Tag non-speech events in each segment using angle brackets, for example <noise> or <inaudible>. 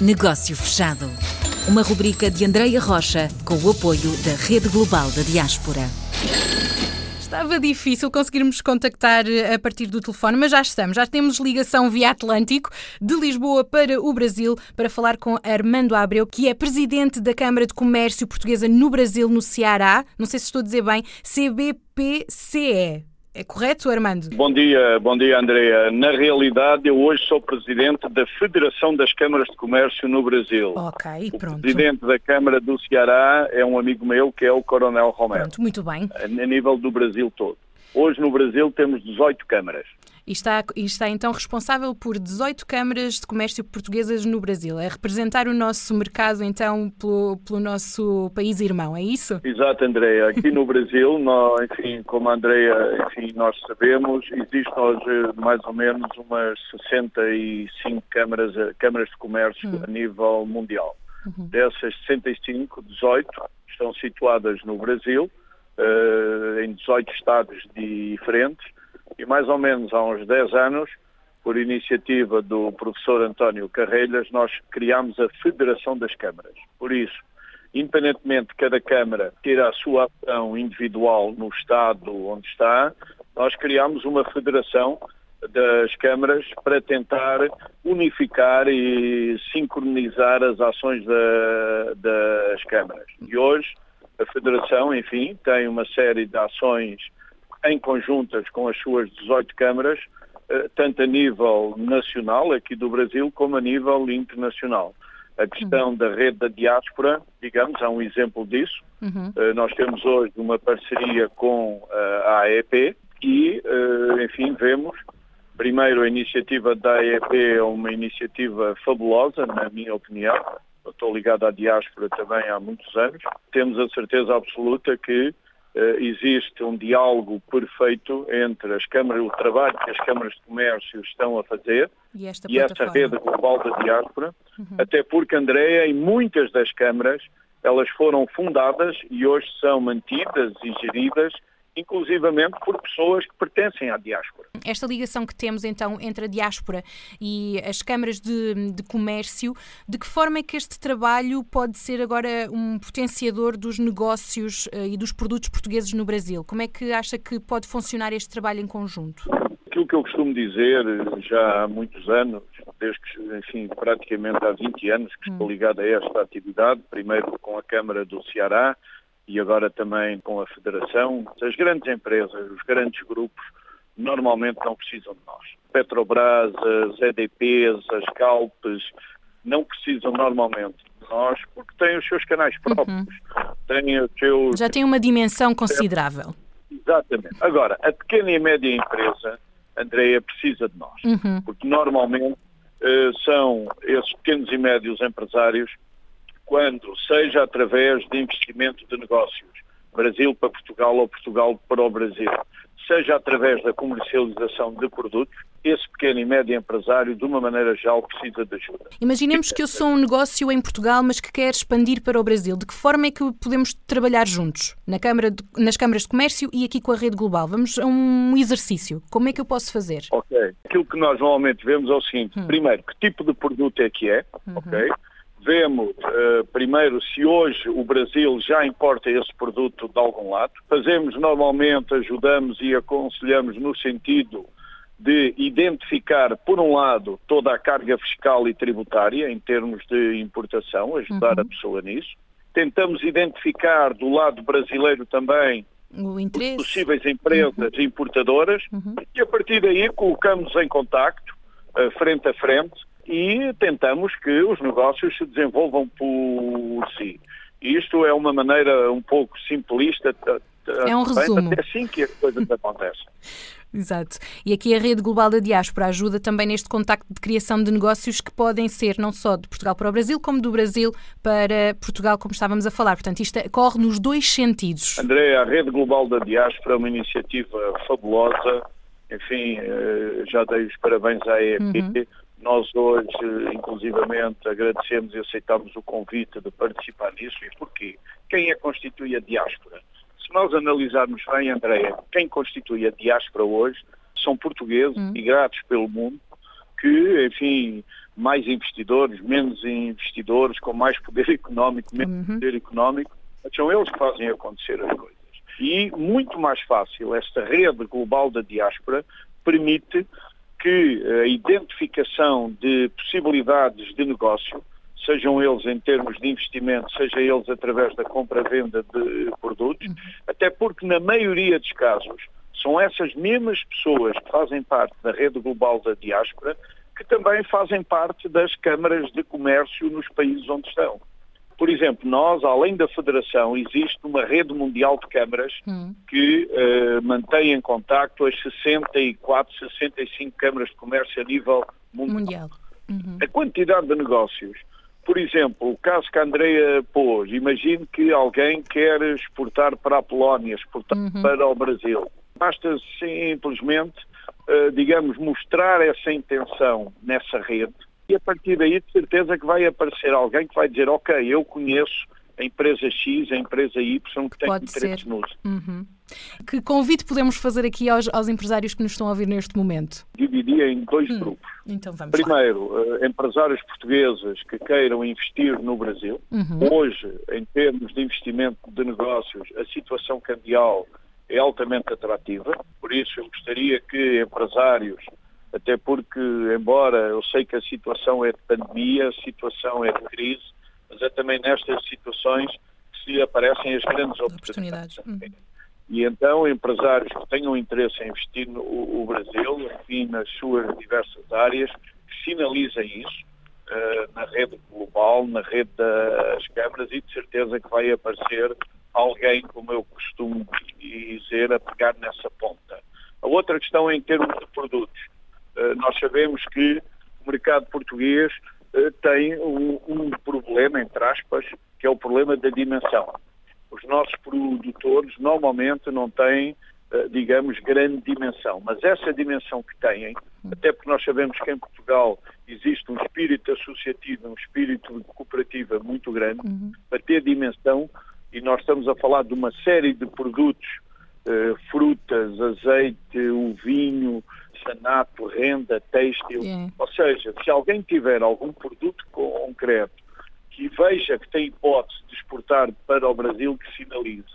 Negócio Fechado. Uma rubrica de Andreia Rocha com o apoio da Rede Global da Diaspora. Estava difícil conseguirmos contactar eh, a partir do telefone, mas já estamos. Já temos ligação via Atlântico de Lisboa para o Brasil para falar com Armando Abreu, que é presidente da Câmara de Comércio Portuguesa no Brasil, no Ceará. Não sei se estou a dizer bem, CBPCE. É correto, Armando? Bom dia, bom dia, Andrea. Na realidade, eu hoje sou presidente da Federação das Câmaras de Comércio no Brasil. Ok, pronto. O presidente da Câmara do Ceará é um amigo meu, que é o Coronel Romero. Pronto, muito bem. A nível do Brasil todo. Hoje no Brasil temos 18 câmaras e está, e está então responsável por 18 câmaras de comércio portuguesas no Brasil, a representar o nosso mercado então pelo, pelo nosso país irmão, é isso? Exato, Andréia. Aqui no Brasil, nós, enfim, como a Andréia, enfim, nós sabemos, existe hoje mais ou menos umas 65 câmaras, câmaras de comércio hum. a nível mundial. Uhum. Dessas 65, 18 estão situadas no Brasil, uh, em 18 estados diferentes, e mais ou menos há uns 10 anos, por iniciativa do professor António Carrelhas, nós criámos a Federação das Câmaras. Por isso, independentemente de cada Câmara ter a sua ação individual no Estado onde está, nós criámos uma federação das câmaras para tentar unificar e sincronizar as ações da, das câmaras. E hoje a Federação, enfim, tem uma série de ações em conjuntas com as suas 18 câmaras, eh, tanto a nível nacional, aqui do Brasil, como a nível internacional. A questão uhum. da rede da diáspora, digamos, é um exemplo disso. Uhum. Eh, nós temos hoje uma parceria com eh, a AEP e, enfim, vemos, primeiro, a iniciativa da AEP é uma iniciativa fabulosa, na minha opinião. Eu estou ligado à diáspora também há muitos anos. Temos a certeza absoluta que existe um diálogo perfeito entre as câmaras, o trabalho que as câmaras de comércio estão a fazer e, e essa rede global da diáspora, uhum. até porque, Andréia, em muitas das câmaras, elas foram fundadas e hoje são mantidas e geridas inclusivamente por pessoas que pertencem à diáspora. Esta ligação que temos então entre a diáspora e as câmaras de, de, comércio, de que forma é que este trabalho pode ser agora um potenciador dos negócios uh, e dos produtos portugueses no Brasil? Como é que acha que pode funcionar este trabalho em conjunto? Aquilo que eu costumo dizer já há muitos anos, desde que, enfim, praticamente há 20 anos que hum. estou ligado a esta atividade, primeiro com a Câmara do Ceará, e agora também com a Federação, as grandes empresas, os grandes grupos, normalmente não precisam de nós. Petrobras, as EDPs, as Calpes, não precisam normalmente de nós porque têm os seus canais uhum. próprios. Uhum. Têm os seus... Já tem uma dimensão considerável. Exatamente. Agora, a pequena e média empresa, Andreia, precisa de nós. Uhum. Porque normalmente uh, são esses pequenos e médios empresários quando seja através de investimento de negócios, Brasil para Portugal ou Portugal para o Brasil, seja através da comercialização de produtos, esse pequeno e médio empresário, de uma maneira geral, precisa de ajuda. Imaginemos que eu sou um negócio em Portugal, mas que quer expandir para o Brasil. De que forma é que podemos trabalhar juntos? Na Câmara de, nas câmaras de comércio e aqui com a rede global. Vamos a um exercício. Como é que eu posso fazer? Ok. Aquilo que nós normalmente vemos é o seguinte. Hum. Primeiro, que tipo de produto é que é? Uhum. Ok vemos uh, primeiro se hoje o Brasil já importa esse produto de algum lado. Fazemos normalmente, ajudamos e aconselhamos no sentido de identificar, por um lado, toda a carga fiscal e tributária em termos de importação, ajudar uhum. a pessoa nisso. Tentamos identificar do lado brasileiro também os possíveis empresas uhum. importadoras uhum. e a partir daí colocamos em contacto, uh, frente a frente, e tentamos que os negócios se desenvolvam por si. Isto é uma maneira um pouco simplista. É um resumo. É assim que as coisas <laughs> acontecem. Exato. E aqui a Rede Global da Diáspora ajuda também neste contacto de criação de negócios que podem ser não só de Portugal para o Brasil, como do Brasil para Portugal, como estávamos a falar. Portanto, isto corre nos dois sentidos. André, a Rede Global da Diáspora é uma iniciativa fabulosa. Enfim, eh, já dei os parabéns à EEP. Uhum nós hoje, inclusivamente, agradecemos e aceitamos o convite de participar nisso. E porquê? Quem é que constitui a diáspora? Se nós analisarmos bem, Andréia, quem constitui a diáspora hoje são portugueses, hum. migrados pelo mundo, que, enfim, mais investidores, menos investidores, com mais poder <laughs> económico, menos uhum. poder económico, são eles que fazem acontecer as coisas. E muito mais fácil, esta rede global da diáspora permite que a identificação de possibilidades de negócio, sejam eles em termos de investimento, seja eles através da compra-venda de produtos, até porque na maioria dos casos são essas mesmas pessoas que fazem parte da rede global da diáspora que também fazem parte das câmaras de comércio nos países onde estão. Por exemplo, nós, além da Federação, existe uma rede mundial de câmaras hum. que uh, mantém em contacto as 64, 65 câmaras de comércio a nível mundial. mundial. Uhum. A quantidade de negócios, por exemplo, o caso que a Andrea pôs, imagine que alguém quer exportar para a Polónia, exportar uhum. para o Brasil. Basta simplesmente, uh, digamos, mostrar essa intenção nessa rede e a partir daí de certeza que vai aparecer alguém que vai dizer, ok, eu conheço a empresa X, a empresa Y que tem Pode interesse no uso. Uhum. Que convite podemos fazer aqui aos, aos, empresários que nos estão a ouvir neste momento? Dividia em dois hum. grupos. Então vamos Primeiro, uh, empresários portugueses que queiram investir no Brasil. Uhum. Hoje, em termos de investimento de negócios, a situação cambial é altamente atrativa. Por isso, eu gostaria que empresários até porque, embora eu sei que a situação é de pandemia, a situação é de crise, mas é também nestas situações que se aparecem as grandes oportunidades. oportunidades. Uhum. E então, empresários que tenham interesse em investir no o Brasil, enfim, nas suas diversas áreas, que sinalizem isso uh, na rede global, na rede das câmaras e de certeza que vai aparecer alguém, como eu costumo dizer, a pegar nessa ponta. A outra questão é em termos de produtos. Eh, nós sabemos que o mercado português eh, tem um, um, problema, entre aspas, que é o problema da dimensão. Os nossos produtores normalmente não têm, eh, digamos, grande dimensão, mas essa dimensão que têm, até porque nós sabemos que em Portugal existe um espírito associativo, um espírito de cooperativa muito grande, uhum. para ter dimensão, e nós estamos a falar de uma série de produtos, frutas, azeite, o vinho, artesanato, renda, têxtil. Yeah. Ou seja, se alguém tiver algum produto concreto que veja que tem hipótese de exportar para o Brasil, que sinalize.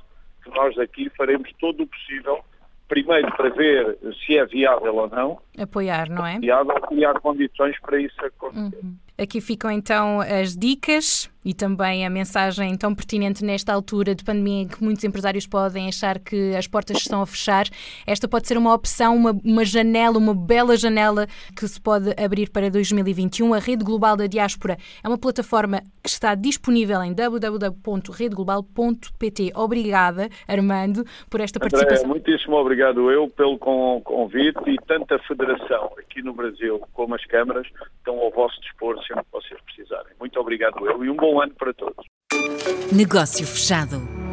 Que nós aqui faremos todo o possível, primeiro para ver se é viável ou não. Apoiar, não é? Viável, criar condições para isso acontecer. Uhum. Aqui ficam então as dicas e também a mensagem tão pertinente nesta altura de pandemia em que muitos empresários podem achar que as portas estão a fechar. Esta pode ser uma opção, uma, uma janela, uma bela janela que se pode abrir para 2021. A Rede Global da Diáspora é uma plataforma que está disponível em www.redeglobal.pt. Obrigada, Armando, por esta André, participação. Muitíssimo obrigado eu pelo convite e tanto a Federação aqui no Brasil como as câmaras estão ao vosso dispor sempre que vocês precisarem. Muito obrigado eu e um bom ano para todos. Negócio fechado.